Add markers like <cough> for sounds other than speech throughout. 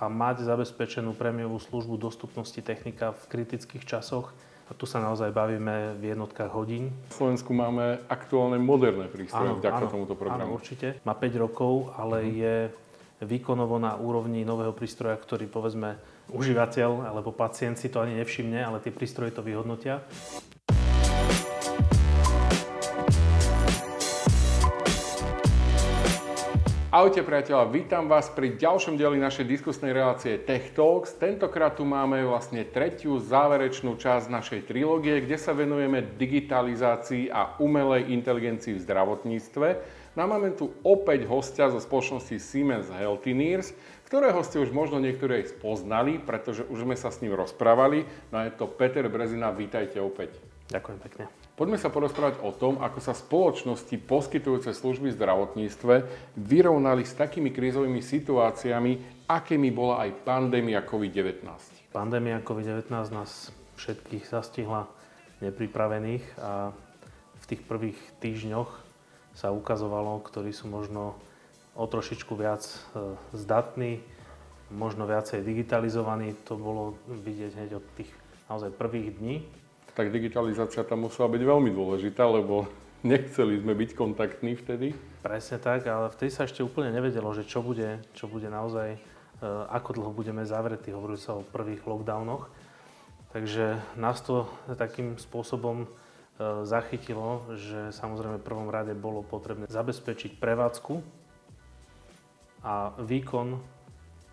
a mať zabezpečenú prémiovú službu dostupnosti technika v kritických časoch. A tu sa naozaj bavíme v jednotkách hodín. V Slovensku máme aktuálne moderné prístroje vďaka áno, tomuto programu. Áno, určite. Má 5 rokov, ale uh-huh. je výkonovo na úrovni nového prístroja, ktorý povedzme užívateľ alebo pacient si to ani nevšimne, ale tie prístroje to vyhodnotia. Ahojte priateľa, vítam vás pri ďalšom dieli našej diskusnej relácie Tech Talks. Tentokrát tu máme vlastne tretiu záverečnú časť našej trilógie, kde sa venujeme digitalizácii a umelej inteligencii v zdravotníctve. No máme tu opäť hostia zo spoločnosti Siemens Healthineers, ktorého ste už možno niektorí aj spoznali, pretože už sme sa s ním rozprávali. No je to Peter Brezina, vítajte opäť. Ďakujem pekne. Poďme sa porozprávať o tom, ako sa spoločnosti poskytujúce služby v zdravotníctve vyrovnali s takými krízovými situáciami, akými bola aj pandémia COVID-19. Pandémia COVID-19 nás všetkých zastihla nepripravených a v tých prvých týždňoch sa ukazovalo, ktorí sú možno o trošičku viac e, zdatní, možno viacej digitalizovaní. To bolo vidieť hneď od tých naozaj prvých dní tak digitalizácia tam musela byť veľmi dôležitá, lebo <laughs> nechceli sme byť kontaktní vtedy. Presne tak, ale vtedy sa ešte úplne nevedelo, že čo bude, čo bude naozaj, e, ako dlho budeme zavretí. Hovorili sa o prvých lockdownoch. Takže nás to takým spôsobom e, zachytilo, že samozrejme v prvom rade bolo potrebné zabezpečiť prevádzku a výkon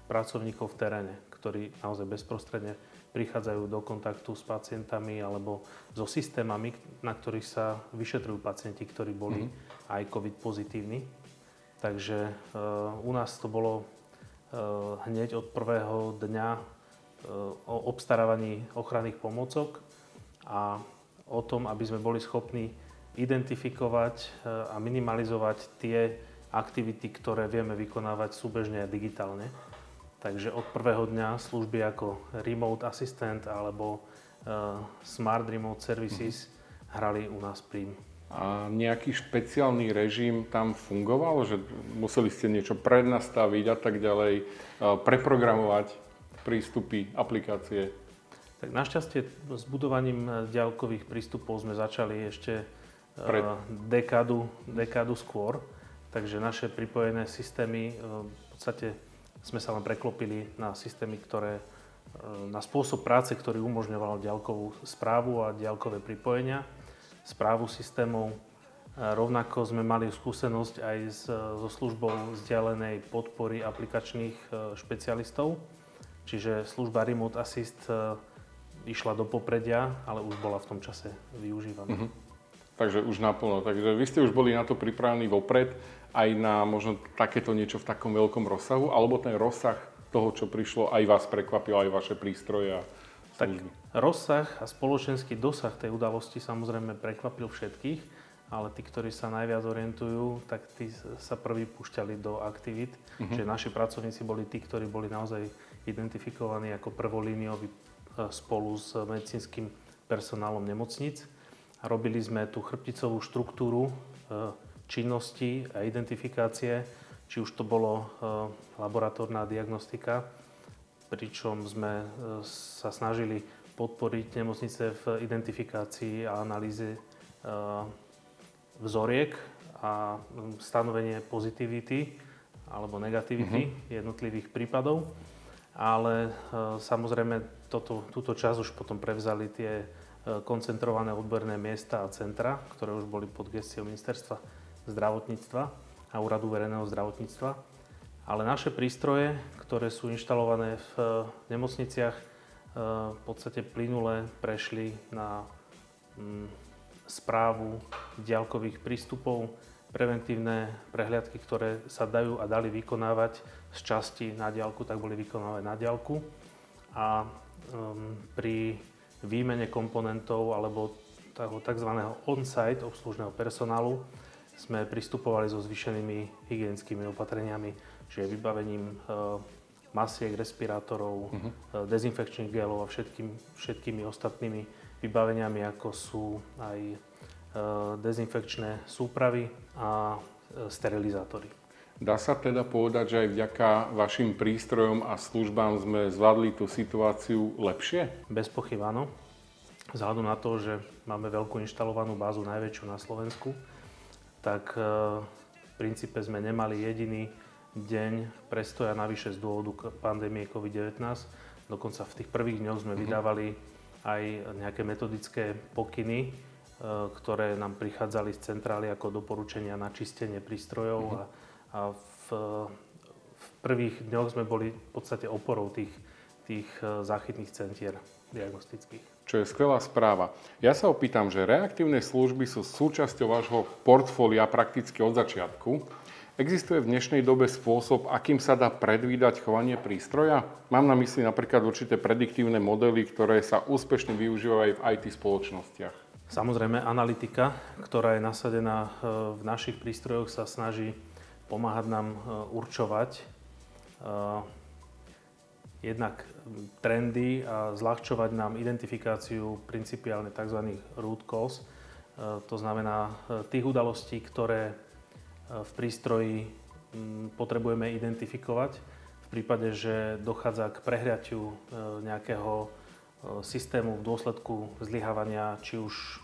pracovníkov v teréne, ktorí naozaj bezprostredne prichádzajú do kontaktu s pacientami alebo so systémami, na ktorých sa vyšetrujú pacienti, ktorí boli mm-hmm. aj COVID pozitívni. Takže e, u nás to bolo e, hneď od prvého dňa e, o obstarávaní ochranných pomôcok a o tom, aby sme boli schopní identifikovať a minimalizovať tie aktivity, ktoré vieme vykonávať súbežne a digitálne. Takže od prvého dňa služby ako Remote Assistant alebo uh, Smart Remote Services mm-hmm. hrali u nás príjm. A nejaký špeciálny režim tam fungoval, že museli ste niečo prednastaviť a tak ďalej, uh, preprogramovať prístupy, aplikácie? Tak našťastie s budovaním e, ďalkových prístupov sme začali ešte Pred... dekádu, dekádu skôr. Takže naše pripojené systémy v podstate sme sa len preklopili na systémy, ktoré, e, na spôsob práce, ktorý umožňoval ďalkovú správu a ďalkové pripojenia, správu systémov. Rovnako sme mali skúsenosť aj so službou vzdialenej podpory aplikačných e, špecialistov, čiže služba Remote Assist e, išla do popredia, ale už bola v tom čase využívaná. Mm-hmm. Takže už naplno. Takže vy ste už boli na to pripravení vopred aj na možno takéto niečo v takom veľkom rozsahu, alebo ten rozsah toho, čo prišlo, aj vás prekvapil, aj vaše prístroje a služby? Tak rozsah a spoločenský dosah tej udalosti samozrejme prekvapil všetkých, ale tí, ktorí sa najviac orientujú, tak tí sa prví púšťali do aktivít. Uh-huh. Čiže naši pracovníci boli tí, ktorí boli naozaj identifikovaní ako prvolínioví e, spolu s medicínskym personálom nemocnic. Robili sme tú chrbticovú štruktúru e, činnosti a identifikácie, či už to bolo e, laboratórna diagnostika, pričom sme e, sa snažili podporiť nemocnice v identifikácii a analýze vzoriek a stanovenie pozitivity alebo negativity uh-huh. jednotlivých prípadov. Ale samozrejme toto, túto časť už potom prevzali tie koncentrované odborné miesta a centra, ktoré už boli pod gestiou ministerstva zdravotníctva a úradu verejného zdravotníctva. Ale naše prístroje, ktoré sú inštalované v eh, nemocniciach, eh, v podstate plynule prešli na mm, správu diaľkových prístupov, preventívne prehliadky, ktoré sa dajú a dali vykonávať z časti na diaľku, tak boli vykonávané na diaľku. A um, pri výmene komponentov alebo tzv. on-site obslužného personálu sme pristupovali so zvýšenými hygienickými opatreniami, čiže vybavením e, masiek, respirátorov, uh-huh. dezinfekčných gelov a všetkým, všetkými ostatnými vybaveniami, ako sú aj e, dezinfekčné súpravy a sterilizátory. Dá sa teda povedať, že aj vďaka vašim prístrojom a službám sme zvládli tú situáciu lepšie? Bez pochyb áno. Vzhľadom na to, že máme veľkú inštalovanú bázu, najväčšiu na Slovensku, tak e, v princípe sme nemali jediný deň prestoja navyše z dôvodu pandémie COVID-19. Dokonca v tých prvých dňoch sme mhm. vydávali aj nejaké metodické pokyny, e, ktoré nám prichádzali z centrály ako doporučenia na čistenie prístrojov a a v, v prvých dňoch sme boli v podstate oporou tých, tých e, záchytných centier diagnostických. Čo je skvelá správa. Ja sa opýtam, že reaktívne služby sú súčasťou vášho portfólia prakticky od začiatku. Existuje v dnešnej dobe spôsob, akým sa dá predvídať chovanie prístroja? Mám na mysli napríklad určité prediktívne modely, ktoré sa úspešne využívajú aj v IT spoločnostiach. Samozrejme, analytika, ktorá je nasadená e, v našich prístrojoch, sa snaží pomáhať nám e, určovať e, jednak trendy a zľahčovať nám identifikáciu principiálne tzv. root cause, e, to znamená tých udalostí, ktoré v prístroji potrebujeme identifikovať v prípade, že dochádza k prehriatiu nejakého systému v dôsledku zlyhávania či už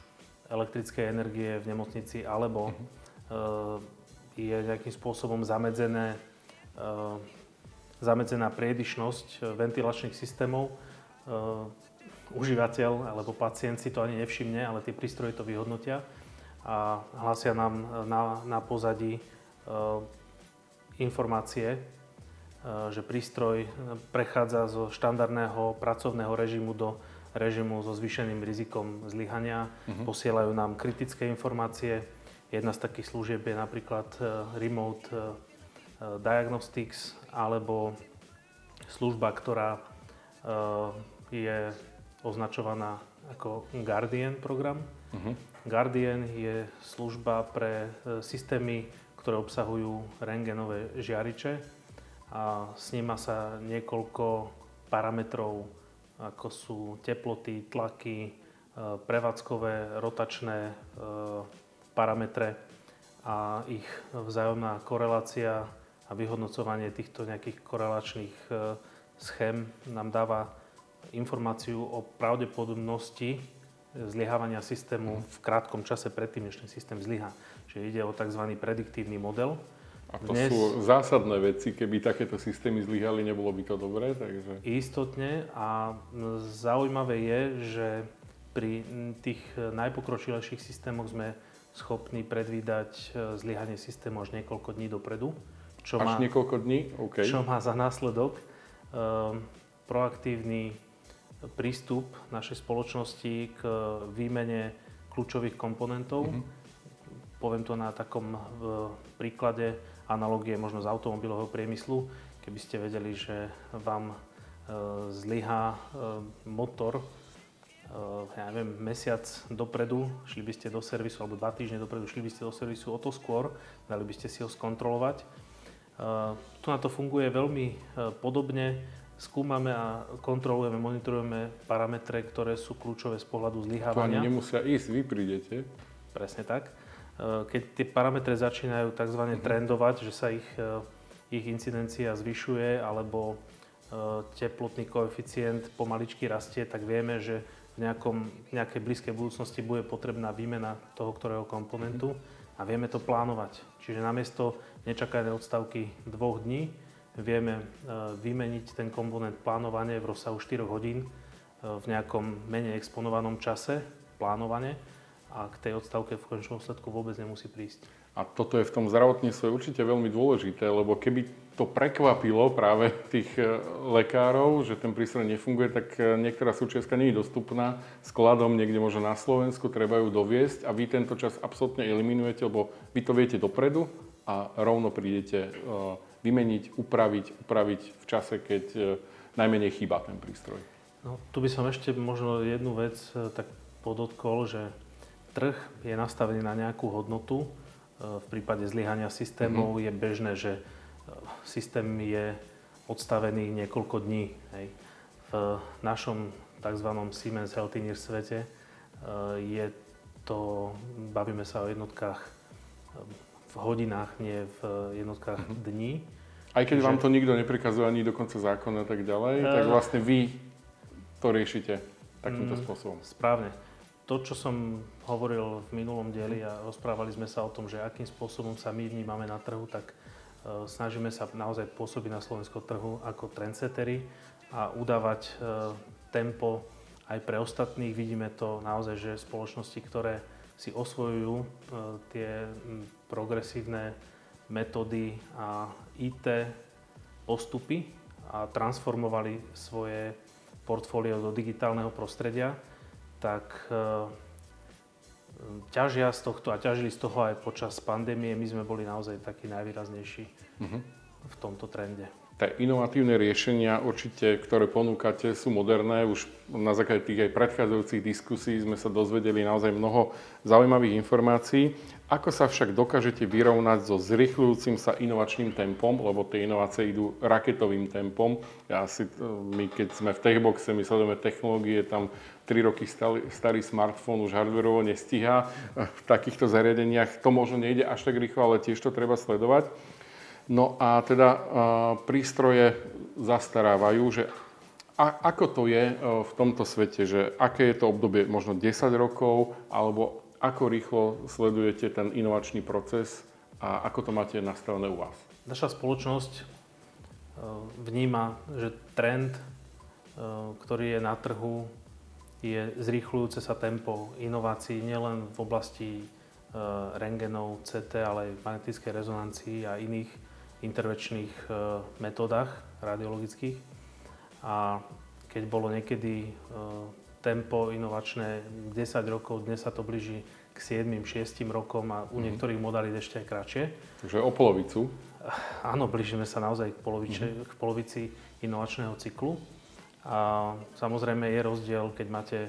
elektrickej energie v nemocnici alebo mm-hmm je nejakým spôsobom zamedzené, uh, zamedzená priedišnosť eh, ventilačných systémov. Uh, užívateľ alebo pacient si to ani nevšimne, ale tie prístroje to vyhodnotia a hlásia nám na, na pozadí informácie, že prístroj prechádza zo štandardného pracovného režimu do režimu so zvýšeným rizikom zlyhania. Uh-huh. Posielajú nám kritické informácie, Jedna z takých služieb je napríklad e, Remote e, e, Diagnostics alebo služba, ktorá je označovaná ako Guardian program. Uh-huh. Guardian je služba pre systémy, ktoré obsahujú rengenové žiariče a sníma sa niekoľko parametrov, ako sú teploty, tlaky, prevádzkové, rotačné parametre a ich vzájomná korelácia a vyhodnocovanie týchto nejakých korelačných e, schém nám dáva informáciu o pravdepodobnosti zlyhávania systému v krátkom čase predtým, než ten systém zlyhá. Čiže ide o tzv. prediktívny model. A to Dnes, sú zásadné veci, keby takéto systémy zlyhali, nebolo by to dobré? Takže... Istotne a zaujímavé je, že pri tých najpokročilejších systémoch sme schopný predvídať e, zlyhanie systému až niekoľko dní dopredu. Čo až má, niekoľko dní? Okay. Čo má za následok um, proaktívny prístup našej spoločnosti k výmene kľúčových komponentov. Mm-hmm. Poviem to na takom v príklade analogie možno z automobilového priemyslu. Keby ste vedeli, že vám e, zlyhá e, motor ja neviem, mesiac dopredu, šli by ste do servisu, alebo dva týždne dopredu, šli by ste do servisu o to skôr, dali by ste si ho skontrolovať. Eh, tu na to funguje veľmi eh, podobne. Skúmame a kontrolujeme, monitorujeme parametre, ktoré sú kľúčové z pohľadu zlyhávania. To nemusia ísť, vy prídete. Presne tak. Keď tie parametre začínajú tzv. Uh-huh. trendovať, že sa ich, ich incidencia zvyšuje, alebo teplotný koeficient pomaličky rastie, tak vieme, že v nejakom, nejakej blízkej budúcnosti bude potrebná výmena toho ktorého komponentu a vieme to plánovať. Čiže namiesto nečakanej odstavky dvoch dní vieme e, vymeniť ten komponent plánovanie v rozsahu 4 hodín e, v nejakom menej exponovanom čase plánovane a k tej odstavke v končnom sledku vôbec nemusí prísť. A toto je v tom zdravotníctve určite veľmi dôležité, lebo keby to prekvapilo práve tých e, lekárov, že ten prístroj nefunguje, tak e, niektorá súčiastka nie je dostupná skladom niekde možno na Slovensku, treba ju doviesť a vy tento čas absolútne eliminujete, lebo vy to viete dopredu a rovno prídete e, vymeniť, upraviť, upraviť v čase, keď najmenej chýba ten prístroj. No, tu by som ešte možno jednu vec tak podotkol, že trh je nastavený na nejakú hodnotu, v prípade zlyhania systémov mm-hmm. je bežné, že systém je odstavený niekoľko dní. Hej. V našom tzv. Siemens Healthineers svete e, je to, bavíme sa o jednotkách e, v hodinách, nie v jednotkách uh-huh. dní. Aj keď že... vám to nikto neprikazuje ani dokonca zákon a tak ďalej, uh, tak vlastne vy to riešite takýmto um, spôsobom. Správne. To, čo som hovoril v minulom dieli a rozprávali sme sa o tom, že akým spôsobom sa my vnímame na trhu, tak snažíme sa naozaj pôsobiť na slovenskom trhu ako trendsettery a udávať uh, tempo aj pre ostatných. Vidíme to naozaj, že spoločnosti, ktoré si osvojujú uh, tie progresívne metódy a IT postupy a transformovali svoje portfólio do digitálneho prostredia, tak ťažia z tohto a ťažili z toho aj počas pandémie. My sme boli naozaj takí najvýraznejší uh-huh. v tomto trende. Tie inovatívne riešenia určite, ktoré ponúkate, sú moderné. Už na základe tých aj predchádzajúcich diskusí sme sa dozvedeli naozaj mnoho zaujímavých informácií. Ako sa však dokážete vyrovnať so zrychľujúcim sa inovačným tempom, lebo tie inovácie idú raketovým tempom. Ja si, my keď sme v Techboxe, my sledujeme technológie, tam 3 roky starý, starý smartfón už hardwareovo nestíha. V takýchto zariadeniach to možno nejde až tak rýchlo, ale tiež to treba sledovať. No a teda prístroje zastarávajú, že a ako to je e, v tomto svete, že aké je to obdobie, možno 10 rokov, alebo ako rýchlo sledujete ten inovačný proces a ako to máte nastavené u vás? Naša spoločnosť e, vníma, že trend, e, ktorý je na trhu, je zrýchľujúce sa tempo inovácií nielen v oblasti rengenov, CT, ale aj magnetickej rezonancii a iných intervenčných e, metodách radiologických. A keď bolo niekedy e, tempo inovačné 10 rokov, dnes sa to blíži k 7-6 rokom a u mm. niektorých modalít ešte aj kratšie. Takže o polovicu? Áno, blížime sa naozaj k, poloviče, mm. k polovici inovačného cyklu. A samozrejme je rozdiel, keď máte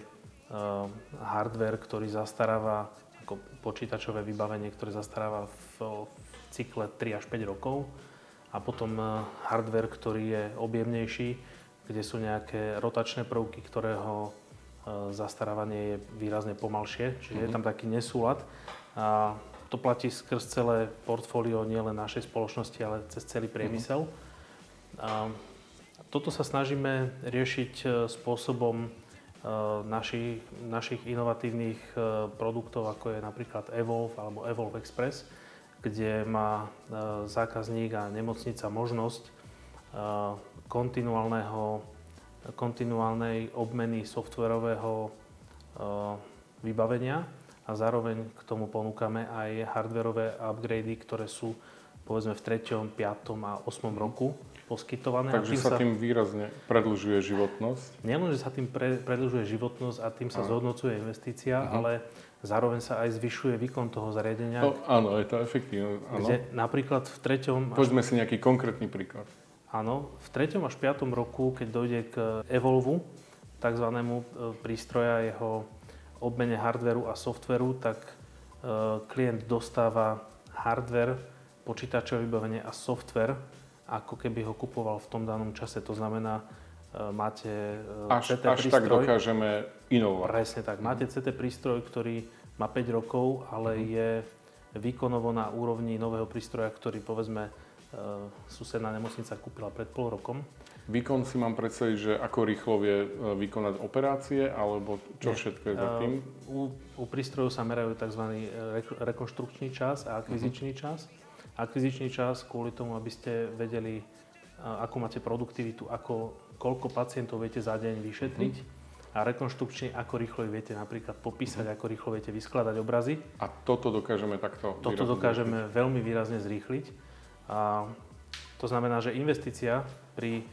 uh, hardware, ktorý zastaráva, ako počítačové vybavenie, ktoré zastaráva v, v cykle 3 až 5 rokov a potom e, hardware, ktorý je objemnejší, kde sú nejaké rotačné prvky, ktorého e, zastarávanie je výrazne pomalšie, čiže mm-hmm. je mhm. tam taký nesúlad. A to platí skrz celé portfólio nielen našej spoločnosti, ale cez celý priemysel. Mm-hmm. A toto sa snažíme riešiť e, spôsobom našich, našich inovatívnych produktov, ako je napríklad Evolve alebo Evolve Express, kde má e, zákazník a nemocnica možnosť e, kontinuálneho, kontinuálnej obmeny softverového e, vybavenia a zároveň k tomu ponúkame aj hardwareové upgrady, ktoré sú povedzme v 3., 5. a 8. roku poskytované. Takže sa, sa tým výrazne predlžuje životnosť? Nielen, že sa tým pre, predlžuje životnosť a tým sa zhodnocuje investícia, uh-huh. ale Zároveň sa aj zvyšuje výkon toho zariadenia. To, áno, je to efektívne. Áno. Kde napríklad v treťom... Poďme si nejaký konkrétny príklad. Áno, v treťom až piatom roku, keď dojde k Evolvu, tzv. E, prístroja, jeho obmene hardveru a softveru, tak e, klient dostáva hardware, počítačové vybavenie a software, ako keby ho kupoval v tom danom čase. To znamená, e, máte až, CT až prístroj. tak dokážeme inovovať. Presne tak. Máte CT prístroj, ktorý má 5 rokov, ale uh-huh. je výkonovo na úrovni nového prístroja, ktorý povedzme e, susedná nemocnica kúpila pred pol rokom. Výkon si mám predstaviť, že ako rýchlo vie e, vykonať operácie, alebo čo Nie. všetko je za tým? U, u prístrojov sa merajú tzv. rekonštrukčný čas a akvizičný uh-huh. čas. Akvizičný čas kvôli tomu, aby ste vedeli, akú máte produktivitu, ako, koľko pacientov viete za deň vyšetriť. Uh-huh a rekonštrukčne, ako rýchlo viete napríklad popísať, ako rýchlo viete vyskladať obrazy. A toto dokážeme takto Toto dokážeme zrýchliť. veľmi výrazne zrýchliť. A to znamená, že investícia pri e,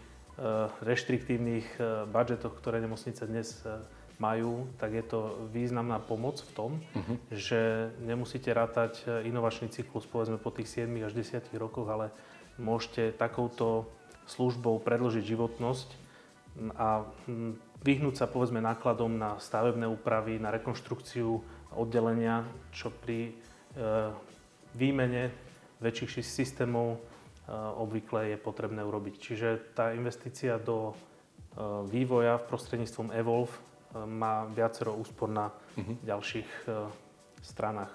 reštriktívnych e, budžetoch, ktoré nemocnice dnes e, majú, tak je to významná pomoc v tom, uh-huh. že nemusíte rátať inovačný cyklus povedzme po tých 7 až 10 rokoch, ale môžete takouto službou predlžiť životnosť a vyhnúť sa povedzme nákladom na stavebné úpravy, na rekonštrukciu oddelenia, čo pri e, výmene väčších systémov e, obvykle je potrebné urobiť. Čiže tá investícia do e, vývoja v prostredníctvom Evolve e, má viacero úspor na uh-huh. ďalších e, stranách.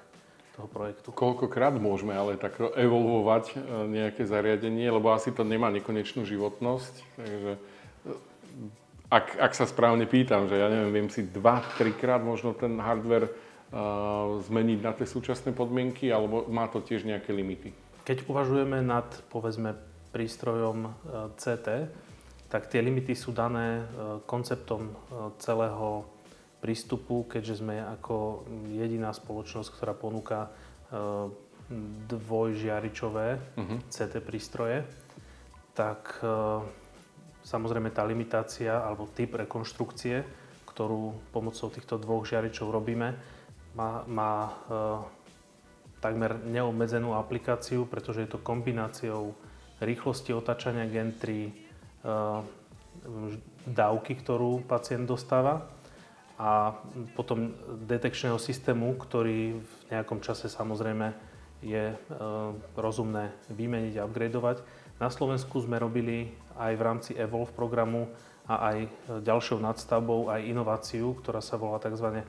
toho projektu. Koľkokrát môžeme ale takto evolvovať nejaké zariadenie, lebo asi to nemá nekonečnú životnosť. Takže ak, ak sa správne pýtam, že ja neviem, viem si dva, trikrát možno ten hardware uh, zmeniť na tie súčasné podmienky, alebo má to tiež nejaké limity? Keď uvažujeme nad, povedzme, prístrojom uh, CT, tak tie limity sú dané uh, konceptom celého prístupu, keďže sme ako jediná spoločnosť, ktorá ponúka dvojžiaričové uh-huh. CT prístroje, tak Samozrejme tá limitácia alebo typ rekonštrukcie, ktorú pomocou týchto dvoch žiaričov robíme, má, má e, takmer neobmedzenú aplikáciu, pretože je to kombináciou rýchlosti otáčania Gen 3, e, dávky, ktorú pacient dostáva a potom detekčného systému, ktorý v nejakom čase samozrejme je e, rozumné vymeniť a upgradovať. Na Slovensku sme robili aj v rámci Evolve programu a aj ďalšou nadstavbou aj inováciu, ktorá sa volá tzv. E,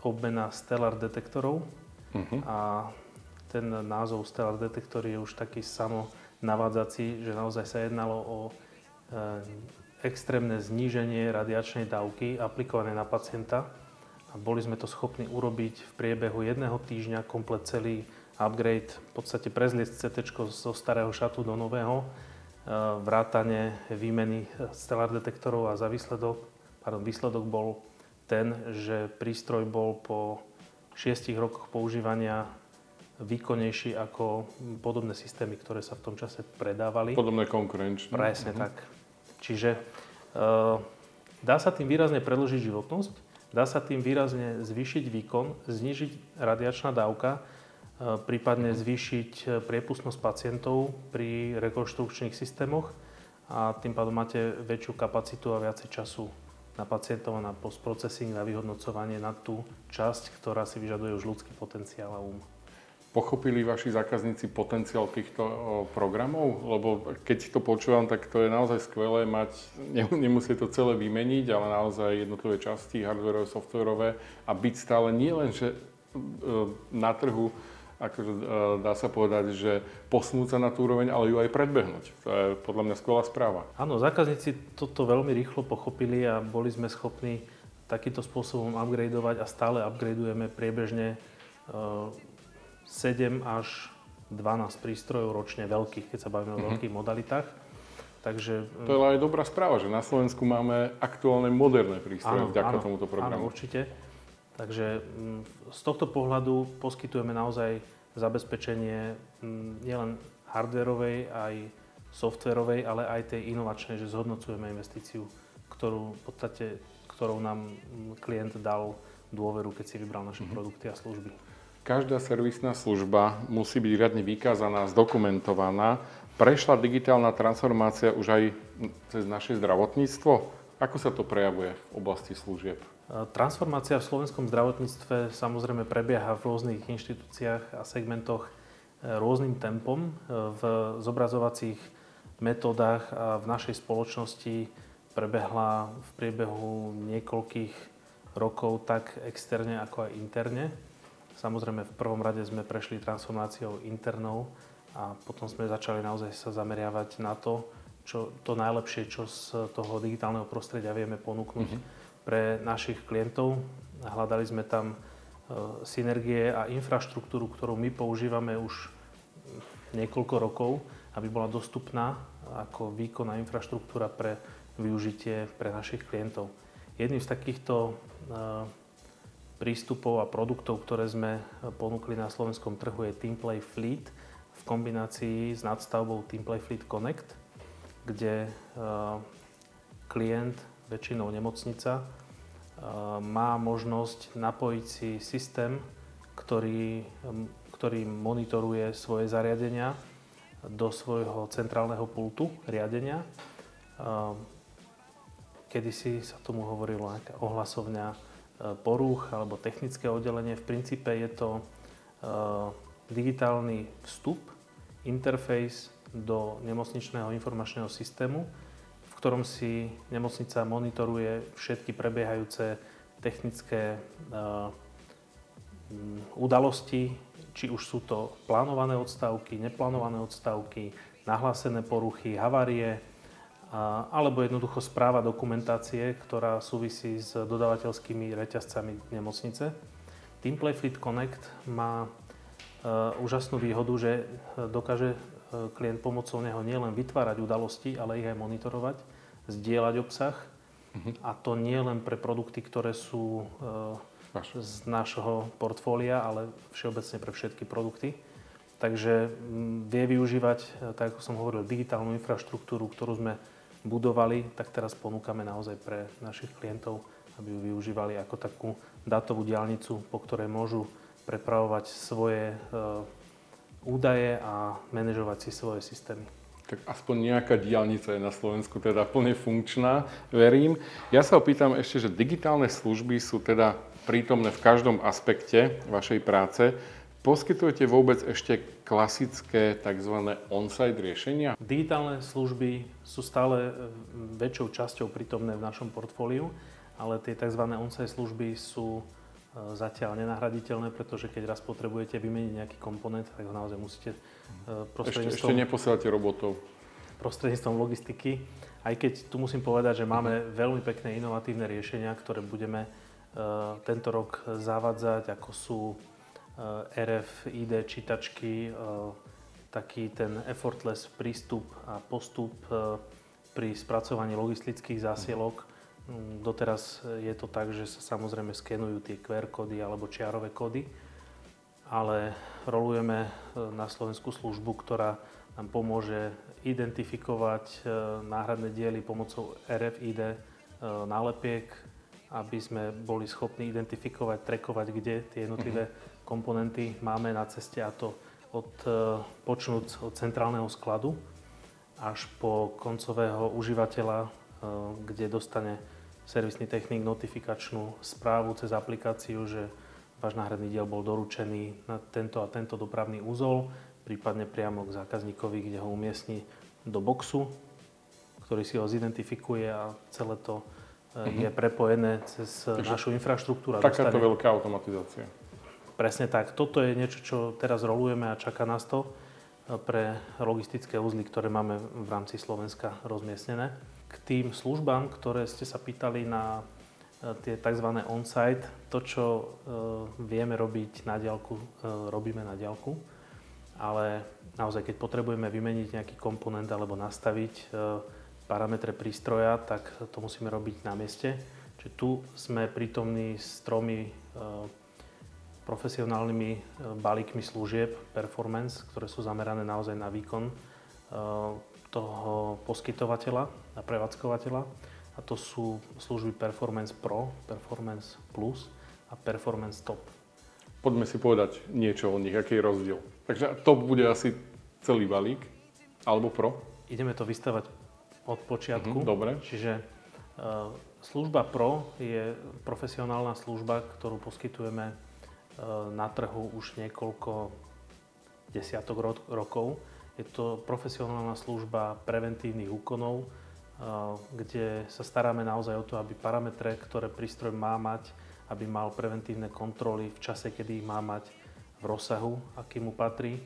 obmena stellar detektorov. Uh-huh. A ten názov stellar detektor je už taký samo navádzací, že naozaj sa jednalo o e, extrémne zníženie radiačnej dávky aplikované na pacienta. A boli sme to schopní urobiť v priebehu jedného týždňa komplet celý upgrade, v podstate prezliecť CT zo starého šatu do nového, e, vrátane výmeny stellar detektorov a za výsledok, pardon, výsledok bol ten, že prístroj bol po 6 rokoch používania výkonnejší ako podobné systémy, ktoré sa v tom čase predávali. Podobné konkurenčné. Presne uh-huh. tak. Čiže uh, dá sa tým výrazne predlžiť životnosť, dá sa tým výrazne zvýšiť výkon, znižiť radiačná dávka, E, prípadne zvýšiť e, priepustnosť pacientov pri rekonštrukčných systémoch a tým pádom máte väčšiu kapacitu a viacej času na pacientov a na postprocesing, na vyhodnocovanie, na tú časť, ktorá si vyžaduje už ľudský potenciál a um. Pochopili vaši zákazníci potenciál týchto programov? Lebo keď to počúvam, tak to je naozaj skvelé mať, <laughs> nemusí to celé vymeniť, ale naozaj jednotlivé časti, hardwareové, softwareové a byť stále nie len, že e, na trhu akože dá sa povedať, že posunúť sa na tú úroveň, ale ju aj predbehnúť. To je podľa mňa skvelá správa. Áno, zákazníci toto veľmi rýchlo pochopili a boli sme schopní takýmto spôsobom upgradeovať a stále upgradeujeme priebežne 7 až 12 prístrojov ročne veľkých, keď sa bavíme o mm-hmm. veľkých modalitách. Takže, to je aj dobrá správa, že na Slovensku máme aktuálne moderné prístroje áno, vďaka áno, tomuto programu. Áno, určite. Takže mm, z tohto pohľadu poskytujeme naozaj zabezpečenie mm, nielen hardwareovej, aj softwarovej, ale aj tej inovačnej, že zhodnocujeme investíciu, ktorú v podstate, ktorou nám mm, klient dal dôveru, keď si vybral naše mm-hmm. produkty a služby. Každá servisná služba musí byť riadne vykázaná, zdokumentovaná. Prešla digitálna transformácia už aj cez naše zdravotníctvo? Ako sa to prejavuje v oblasti služieb? Transformácia v slovenskom zdravotníctve samozrejme prebieha v rôznych inštitúciách a segmentoch e, rôznym tempom. E, v zobrazovacích metódach a v našej spoločnosti prebehla v priebehu niekoľkých rokov tak externe ako aj interne. Samozrejme v prvom rade sme prešli transformáciou internou a potom sme začali naozaj sa zameriavať na to, čo, to najlepšie, čo z toho digitálneho prostredia vieme ponúknuť mm-hmm pre našich klientov. Hľadali sme tam e, synergie a infraštruktúru, ktorú my používame už niekoľko rokov, aby bola dostupná ako výkonná infraštruktúra pre využitie pre našich klientov. Jedným z takýchto e, prístupov a produktov, ktoré sme ponúkli na slovenskom trhu je Teamplay Fleet v kombinácii s nadstavbou Teamplay Fleet Connect, kde e, klient väčšinou nemocnica, má možnosť napojiť si systém, ktorý, ktorý monitoruje svoje zariadenia do svojho centrálneho pultu riadenia. Kedysi sa tomu hovorilo nejaká ohlasovňa e, porúch alebo technické oddelenie. V princípe je to e, digitálny vstup, interfejs do nemocničného informačného systému, ktorom si nemocnica monitoruje všetky prebiehajúce technické udalosti, či už sú to plánované odstavky, neplánované odstavky, nahlásené poruchy, havárie, alebo jednoducho správa dokumentácie, ktorá súvisí s dodávateľskými reťazcami nemocnice. Teamplay Fleet Connect má úžasnú výhodu, že dokáže klient pomocou neho nielen vytvárať udalosti, ale ich aj monitorovať, zdieľať obsah. Uh-huh. A to nie len pre produkty, ktoré sú z nášho portfólia, ale všeobecne pre všetky produkty. Takže vie využívať, e, tak ako som hovoril, digitálnu infraštruktúru, ktorú sme budovali, tak teraz ponúkame naozaj pre našich klientov, aby ju využívali ako takú dátovú diálnicu, po ktorej môžu prepravovať svoje e, údaje a manažovať si svoje systémy. Tak aspoň nejaká diálnica je na Slovensku teda plne funkčná, verím. Ja sa opýtam ešte, že digitálne služby sú teda prítomné v každom aspekte vašej práce. Poskytujete vôbec ešte klasické tzv. on-site riešenia? Digitálne služby sú stále e, väčšou časťou prítomné v našom portfóliu, ale tie tzv. on-site služby sú e, zatiaľ nenahraditeľné, pretože keď raz potrebujete vymeniť nejaký komponent, tak ho naozaj musíte prostredníctvom... Ešte, ešte neposielate robotov. Prostredníctvom logistiky. Aj keď tu musím povedať, že máme veľmi pekné inovatívne riešenia, ktoré budeme tento rok zavádzať, ako sú eh, RFID čítačky, taký ten effortless prístup a postup pri spracovaní logistických zásielok. Mm, doteraz je to tak, že sa samozrejme skenujú tie QR kódy alebo čiarové kódy, ale rolujeme na Slovensku službu, ktorá nám pomôže identifikovať náhradné diely pomocou RFID nálepiek, aby sme boli schopní identifikovať, trekovať, kde tie jednotlivé uh-huh. komponenty máme na ceste a to od, e, počnúť od centrálneho skladu až po koncového užívateľa, e, kde dostane servisný technik notifikačnú správu cez aplikáciu, že váš náhradný diel bol doručený na tento a tento dopravný úzol, prípadne priamo k zákazníkovi, kde ho umiestni do boxu, ktorý si ho zidentifikuje a celé to uh-huh. je prepojené cez Takže našu infraštruktúru. Takáto veľká automatizácia. Presne tak. Toto je niečo, čo teraz rolujeme a čaká nás to e, pre logistické úzly, ktoré máme v rámci Slovenska rozmiestnené. K tým službám, ktoré ste sa pýtali na tie tzv. on-site, to, čo vieme robiť na diálku, robíme na diálku. Ale naozaj, keď potrebujeme vymeniť nejaký komponent alebo nastaviť parametre prístroja, tak to musíme robiť na mieste. Čiže tu sme prítomní s tromi profesionálnymi balíkmi služieb performance, ktoré sú zamerané naozaj na výkon toho poskytovateľa a prevádzkovateľa. A to sú služby Performance Pro, Performance Plus a Performance Top. Poďme si povedať niečo o nich, aký je rozdiel. Takže top bude asi celý balík, alebo Pro? Ideme to vystavať od počiatku. Mm-hmm, dobre. Čiže uh, služba Pro je profesionálna služba, ktorú poskytujeme uh, na trhu už niekoľko desiatok ro- rokov. Je to profesionálna služba preventívnych úkonov, kde sa staráme naozaj o to, aby parametre, ktoré prístroj má mať, aby mal preventívne kontroly v čase, kedy ich má mať v rozsahu, aký mu patrí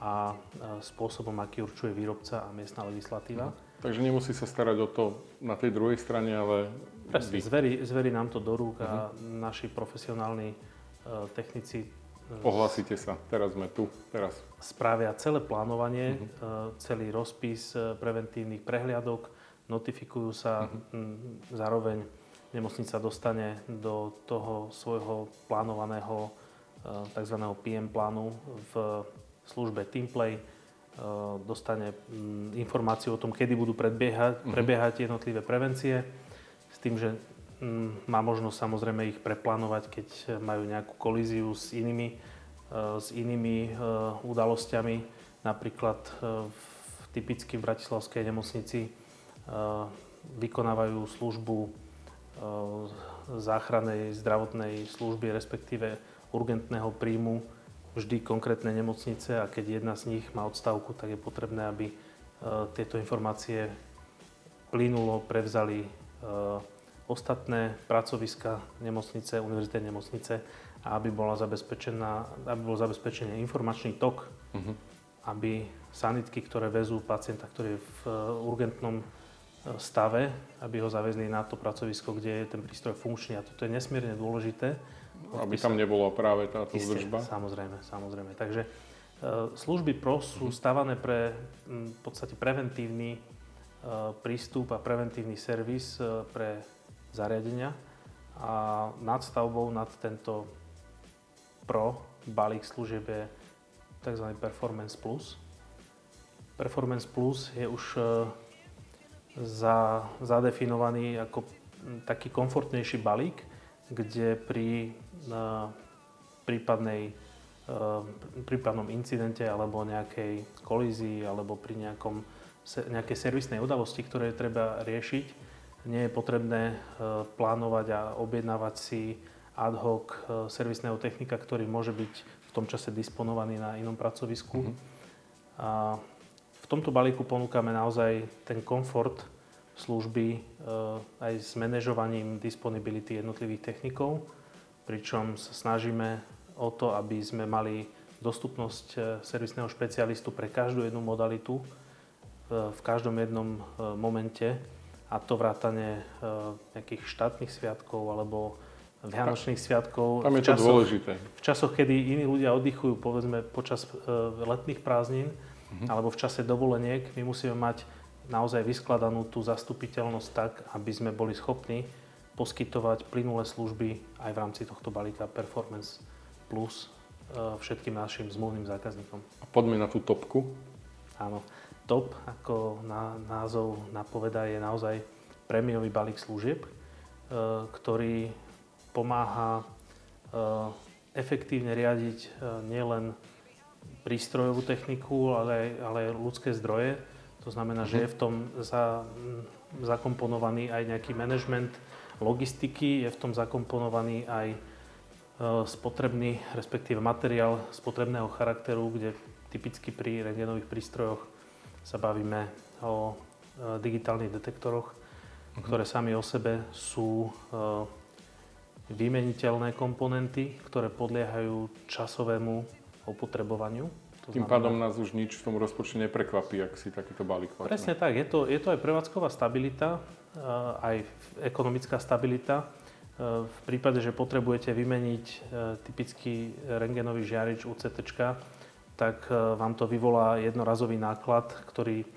a spôsobom, aký určuje výrobca a miestna legislatíva. Mm. Takže nemusí sa starať o to na tej druhej strane, ale... Presne, zverí, zverí nám to do rúk uh-huh. a mhm. naši profesionálni uh, technici... Ohlasíte sa, teraz sme tu, teraz. Spravia celé plánovanie, uh-huh. uh, celý rozpis preventívnych prehliadok, notifikujú sa, uh-huh. m, zároveň nemocnica dostane do toho svojho plánovaného uh, tzv. PM plánu v službe Teamplay, Eh, dostane informáciu o tom, kedy budú predbiehať, uh-huh. prebiehať jednotlivé prevencie, s tým, že má možnosť samozrejme ich preplánovať, keď majú nejakú kolíziu s inými, eh, s inými udalosťami. Napríklad v, typicky v Bratislavskej nemocnici vykonávajú službu záchrannej zdravotnej služby, respektíve urgentného príjmu vždy konkrétne nemocnice a keď jedna z nich má odstavku, tak je potrebné, aby e, tieto informácie plynulo prevzali ostatné pracoviska nemocnice, univerzitné nemocnice a aby, bola zabezpečená, aby bol zabezpečený informačný tok, uh-huh. aby sanitky, ktoré vezú pacienta, ktorý je v urgentnom stave, aby ho zavezli na to pracovisko, kde je ten prístroj funkčný. A toto je nesmierne dôležité. Aby tam nebola práve táto Isté, údržba? Samozrejme, samozrejme. Takže e, služby PROS sú stavané pre v podstate preventívny e, prístup a preventívny servis e, pre zariadenia a nad stavbou, nad tento PRO balík služieb je tzv. Performance Plus. Performance Plus je už za, zadefinovaný ako taký komfortnejší balík, kde pri uh, prípadnej, uh, prípadnom incidente alebo nejakej kolízii alebo pri nejakom, nejakej servisnej udalosti, ktoré treba riešiť, nie je potrebné uh, plánovať a objednávať si ad hoc uh, servisného technika, ktorý môže byť v tom čase disponovaný na inom pracovisku. Mm-hmm. A v tomto balíku ponúkame naozaj ten komfort služby e, aj s manažovaním disponibility jednotlivých technikov, pričom sa snažíme o to, aby sme mali dostupnosť e, servisného špecialistu pre každú jednu modalitu e, v každom jednom momente a to vrátane nejakých štátnych sviatkov alebo Vianočných sviatkov. Tam je to časoch, dôležité. V časoch, kedy iní ľudia oddychujú, povedzme počas letných prázdnin, uh-huh. alebo v čase dovoleniek, my musíme mať naozaj vyskladanú tú zastupiteľnosť tak, aby sme boli schopní poskytovať plynulé služby aj v rámci tohto balíka Performance Plus e, všetkým našim zmluvným zákazníkom. A poďme na tú topku. Áno. Top, ako na, názov napovedá, je naozaj prémiový balík služieb, e, ktorý pomáha e, efektívne riadiť nielen prístrojovú techniku, ale, ale ľudské zdroje, to znamená, že je v tom za, zakomponovaný aj nejaký manažment logistiky, je v tom zakomponovaný aj e, spotrebný, respektíve materiál spotrebného charakteru, kde typicky pri rengenových prístrojoch sa bavíme o e, digitálnych detektoroch, uh-huh. ktoré sami o sebe sú e, vymeniteľné komponenty, ktoré podliehajú časovému opotrebovaniu. To Tým znamená, pádom nás už nič v tom rozpočte neprekvapí, ak si takýto balík platíme. Presne tak, je to, je to aj prevádzková stabilita, eh, aj ekonomická stabilita. Eh, v prípade, že potrebujete vymeniť eh, typický rengenový žiarič UCT, tak vám to vyvolá jednorazový náklad, ktorý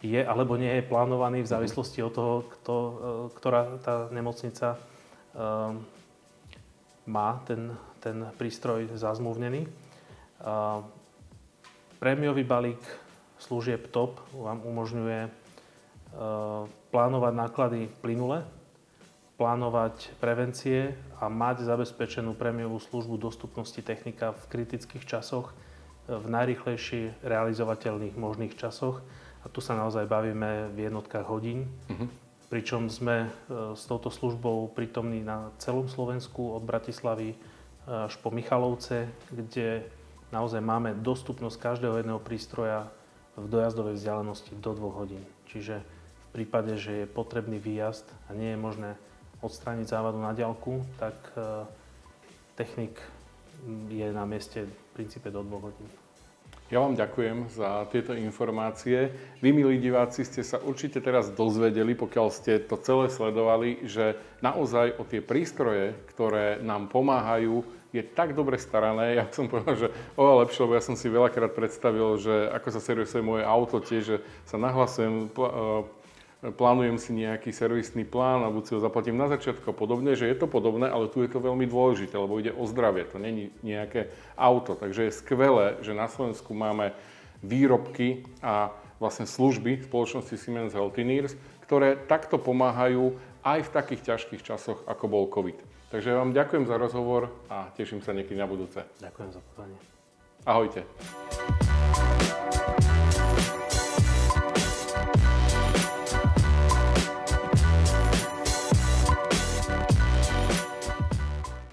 je alebo nie je plánovaný v mhm. závislosti od toho, kto, ktorá tá nemocnica má ten, ten prístroj zazmluvnený. Prémiový balík služieb TOP vám umožňuje plánovať náklady plynule, plánovať prevencie a mať zabezpečenú prémiovú službu dostupnosti technika v kritických časoch, v najrychlejšie realizovateľných možných časoch. A tu sa naozaj bavíme v jednotkách hodín. Uh-huh. Pričom sme e, s touto službou prítomní na celom Slovensku od Bratislavy až po Michalovce, kde naozaj máme dostupnosť každého jedného prístroja v dojazdovej vzdialenosti do 2 hodín. Čiže v prípade, že je potrebný výjazd a nie je možné odstrániť závadu na diálku, tak e, technik je na mieste v princípe do 2 hodín. Ja vám ďakujem za tieto informácie. Vy, milí diváci, ste sa určite teraz dozvedeli, pokiaľ ste to celé sledovali, že naozaj o tie prístroje, ktoré nám pomáhajú je tak dobre starané, ja som povedal, že oveľa lepšie, lebo ja som si veľakrát predstavil, že ako sa servisuje moje auto tiež, že sa nahlasujem, plánujem si nejaký servisný plán a buď si ho zaplatím na začiatku a podobne, že je to podobné, ale tu je to veľmi dôležité, lebo ide o zdravie, to není nejaké auto. Takže je skvelé, že na Slovensku máme výrobky a vlastne služby spoločnosti Siemens Healthineers, ktoré takto pomáhajú aj v takých ťažkých časoch, ako bol COVID. Takže vám ďakujem za rozhovor a teším sa niekedy na budúce. Ďakujem za pozvanie. Ahojte.